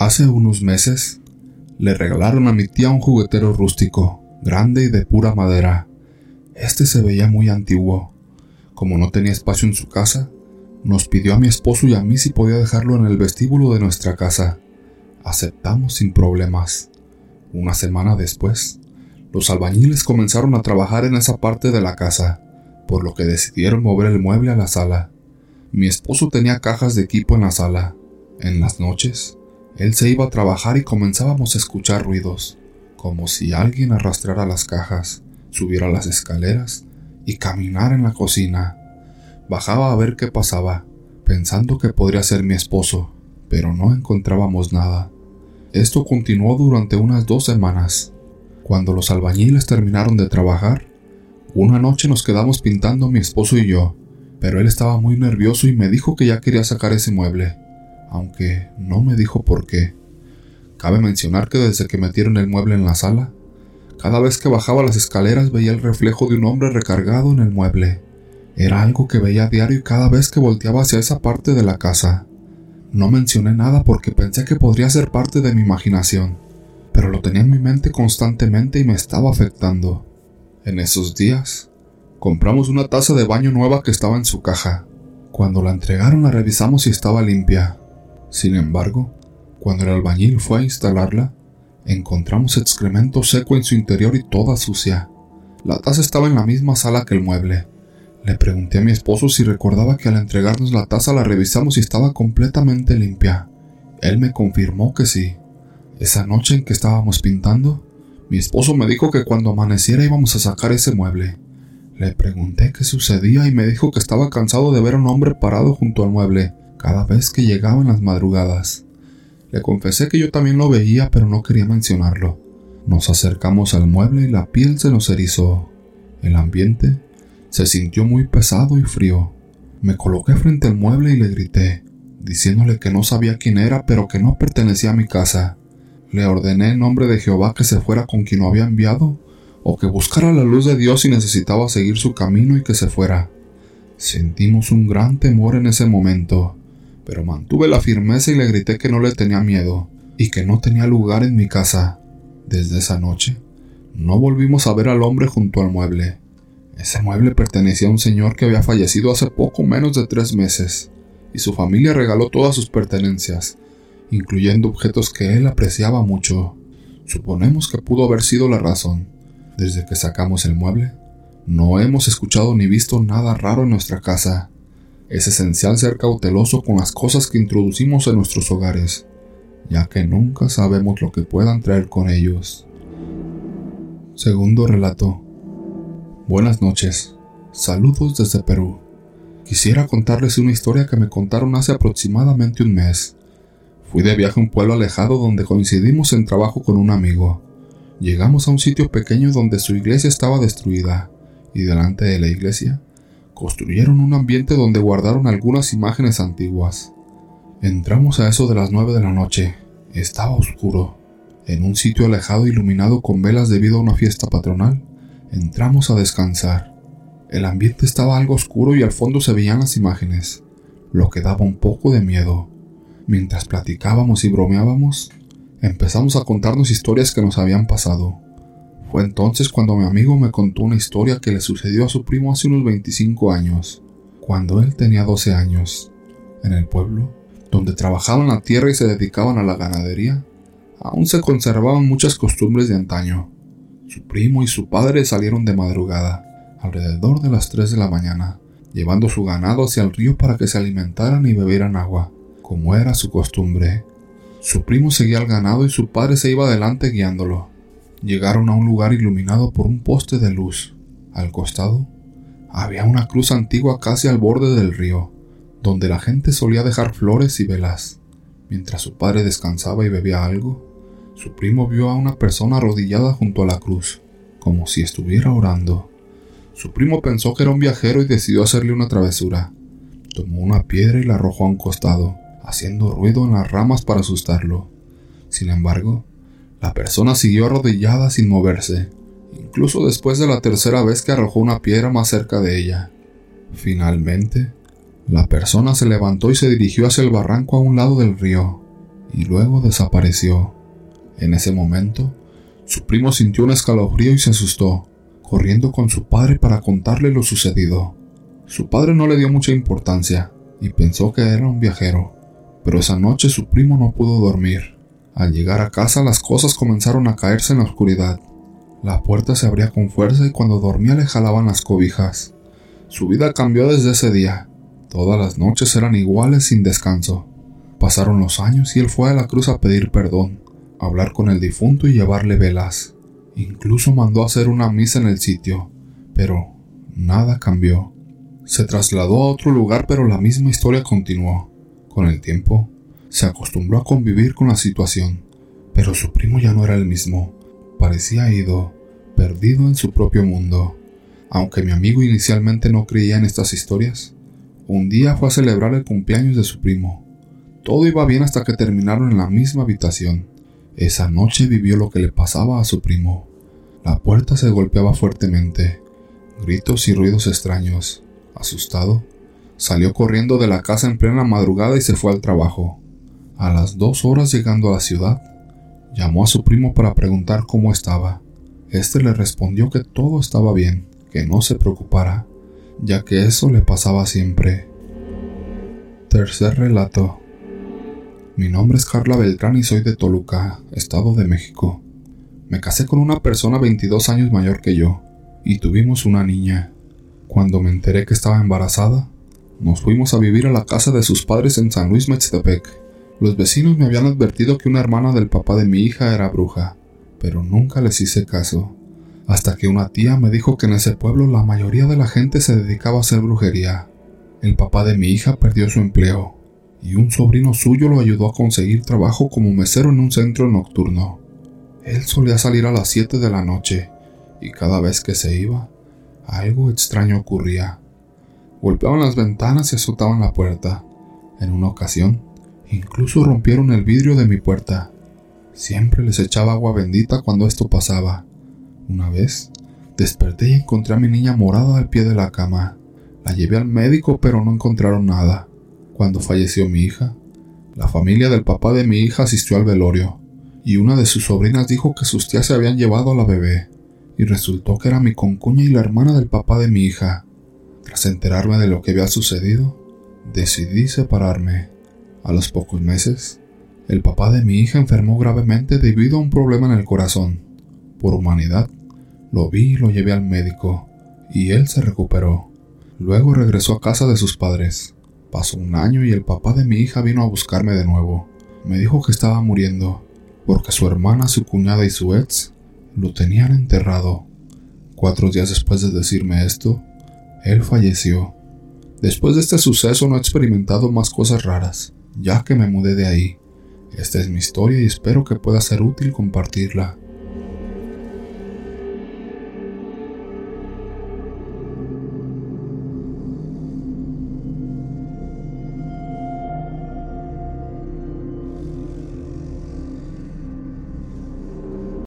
Hace unos meses le regalaron a mi tía un juguetero rústico, grande y de pura madera. Este se veía muy antiguo. Como no tenía espacio en su casa, nos pidió a mi esposo y a mí si podía dejarlo en el vestíbulo de nuestra casa. Aceptamos sin problemas. Una semana después, los albañiles comenzaron a trabajar en esa parte de la casa, por lo que decidieron mover el mueble a la sala. Mi esposo tenía cajas de equipo en la sala. En las noches, él se iba a trabajar y comenzábamos a escuchar ruidos, como si alguien arrastrara las cajas, subiera las escaleras y caminara en la cocina. Bajaba a ver qué pasaba, pensando que podría ser mi esposo, pero no encontrábamos nada. Esto continuó durante unas dos semanas. Cuando los albañiles terminaron de trabajar, una noche nos quedamos pintando mi esposo y yo, pero él estaba muy nervioso y me dijo que ya quería sacar ese mueble, aunque no me dijo por qué. Cabe mencionar que desde que metieron el mueble en la sala, cada vez que bajaba las escaleras veía el reflejo de un hombre recargado en el mueble. Era algo que veía a diario cada vez que volteaba hacia esa parte de la casa. No mencioné nada porque pensé que podría ser parte de mi imaginación, pero lo tenía en mi mente constantemente y me estaba afectando. En esos días, compramos una taza de baño nueva que estaba en su caja. Cuando la entregaron la revisamos y estaba limpia. Sin embargo, cuando el albañil fue a instalarla, encontramos excremento seco en su interior y toda sucia. La taza estaba en la misma sala que el mueble, le pregunté a mi esposo si recordaba que al entregarnos la taza la revisamos y estaba completamente limpia. Él me confirmó que sí. Esa noche en que estábamos pintando, mi esposo me dijo que cuando amaneciera íbamos a sacar ese mueble. Le pregunté qué sucedía y me dijo que estaba cansado de ver a un hombre parado junto al mueble cada vez que llegaba en las madrugadas. Le confesé que yo también lo veía pero no quería mencionarlo. Nos acercamos al mueble y la piel se nos erizó. El ambiente se sintió muy pesado y frío. Me coloqué frente al mueble y le grité, diciéndole que no sabía quién era, pero que no pertenecía a mi casa. Le ordené en nombre de Jehová que se fuera con quien lo había enviado, o que buscara la luz de Dios si necesitaba seguir su camino y que se fuera. Sentimos un gran temor en ese momento, pero mantuve la firmeza y le grité que no le tenía miedo, y que no tenía lugar en mi casa. Desde esa noche, no volvimos a ver al hombre junto al mueble. Ese mueble pertenecía a un señor que había fallecido hace poco menos de tres meses, y su familia regaló todas sus pertenencias, incluyendo objetos que él apreciaba mucho. Suponemos que pudo haber sido la razón. Desde que sacamos el mueble, no hemos escuchado ni visto nada raro en nuestra casa. Es esencial ser cauteloso con las cosas que introducimos en nuestros hogares, ya que nunca sabemos lo que puedan traer con ellos. Segundo relato. Buenas noches. Saludos desde Perú. Quisiera contarles una historia que me contaron hace aproximadamente un mes. Fui de viaje a un pueblo alejado donde coincidimos en trabajo con un amigo. Llegamos a un sitio pequeño donde su iglesia estaba destruida, y delante de la iglesia construyeron un ambiente donde guardaron algunas imágenes antiguas. Entramos a eso de las nueve de la noche. Estaba oscuro. En un sitio alejado iluminado con velas debido a una fiesta patronal, Entramos a descansar. El ambiente estaba algo oscuro y al fondo se veían las imágenes, lo que daba un poco de miedo. Mientras platicábamos y bromeábamos, empezamos a contarnos historias que nos habían pasado. Fue entonces cuando mi amigo me contó una historia que le sucedió a su primo hace unos 25 años, cuando él tenía 12 años. En el pueblo, donde trabajaban la tierra y se dedicaban a la ganadería, aún se conservaban muchas costumbres de antaño. Su primo y su padre salieron de madrugada, alrededor de las 3 de la mañana, llevando su ganado hacia el río para que se alimentaran y bebieran agua, como era su costumbre. Su primo seguía al ganado y su padre se iba adelante guiándolo. Llegaron a un lugar iluminado por un poste de luz. Al costado había una cruz antigua casi al borde del río, donde la gente solía dejar flores y velas. Mientras su padre descansaba y bebía algo, su primo vio a una persona arrodillada junto a la cruz, como si estuviera orando. Su primo pensó que era un viajero y decidió hacerle una travesura. Tomó una piedra y la arrojó a un costado, haciendo ruido en las ramas para asustarlo. Sin embargo, la persona siguió arrodillada sin moverse, incluso después de la tercera vez que arrojó una piedra más cerca de ella. Finalmente, la persona se levantó y se dirigió hacia el barranco a un lado del río. y luego desapareció. En ese momento, su primo sintió un escalofrío y se asustó, corriendo con su padre para contarle lo sucedido. Su padre no le dio mucha importancia y pensó que era un viajero, pero esa noche su primo no pudo dormir. Al llegar a casa las cosas comenzaron a caerse en la oscuridad. La puerta se abría con fuerza y cuando dormía le jalaban las cobijas. Su vida cambió desde ese día. Todas las noches eran iguales sin descanso. Pasaron los años y él fue a la cruz a pedir perdón, hablar con el difunto y llevarle velas. Incluso mandó hacer una misa en el sitio, pero nada cambió. Se trasladó a otro lugar pero la misma historia continuó. Con el tiempo, se acostumbró a convivir con la situación, pero su primo ya no era el mismo. Parecía ido, perdido en su propio mundo. Aunque mi amigo inicialmente no creía en estas historias, un día fue a celebrar el cumpleaños de su primo. Todo iba bien hasta que terminaron en la misma habitación. Esa noche vivió lo que le pasaba a su primo. La puerta se golpeaba fuertemente, gritos y ruidos extraños. Asustado, salió corriendo de la casa en plena madrugada y se fue al trabajo. A las dos horas llegando a la ciudad, llamó a su primo para preguntar cómo estaba. Este le respondió que todo estaba bien, que no se preocupara, ya que eso le pasaba siempre. Tercer relato. Mi nombre es Carla Beltrán y soy de Toluca, Estado de México. Me casé con una persona 22 años mayor que yo y tuvimos una niña. Cuando me enteré que estaba embarazada, nos fuimos a vivir a la casa de sus padres en San Luis Mextepec. Los vecinos me habían advertido que una hermana del papá de mi hija era bruja, pero nunca les hice caso, hasta que una tía me dijo que en ese pueblo la mayoría de la gente se dedicaba a hacer brujería. El papá de mi hija perdió su empleo, y un sobrino suyo lo ayudó a conseguir trabajo como mesero en un centro nocturno. Él solía salir a las 7 de la noche, y cada vez que se iba, algo extraño ocurría. Golpeaban las ventanas y azotaban la puerta. En una ocasión, Incluso rompieron el vidrio de mi puerta. Siempre les echaba agua bendita cuando esto pasaba. Una vez, desperté y encontré a mi niña morada al pie de la cama. La llevé al médico pero no encontraron nada. Cuando falleció mi hija, la familia del papá de mi hija asistió al velorio, y una de sus sobrinas dijo que sus tías se habían llevado a la bebé, y resultó que era mi concuña y la hermana del papá de mi hija. Tras enterarme de lo que había sucedido, decidí separarme. A los pocos meses, el papá de mi hija enfermó gravemente debido a un problema en el corazón. Por humanidad, lo vi y lo llevé al médico, y él se recuperó. Luego regresó a casa de sus padres. Pasó un año y el papá de mi hija vino a buscarme de nuevo. Me dijo que estaba muriendo, porque su hermana, su cuñada y su ex lo tenían enterrado. Cuatro días después de decirme esto, él falleció. Después de este suceso no he experimentado más cosas raras ya que me mudé de ahí. Esta es mi historia y espero que pueda ser útil compartirla.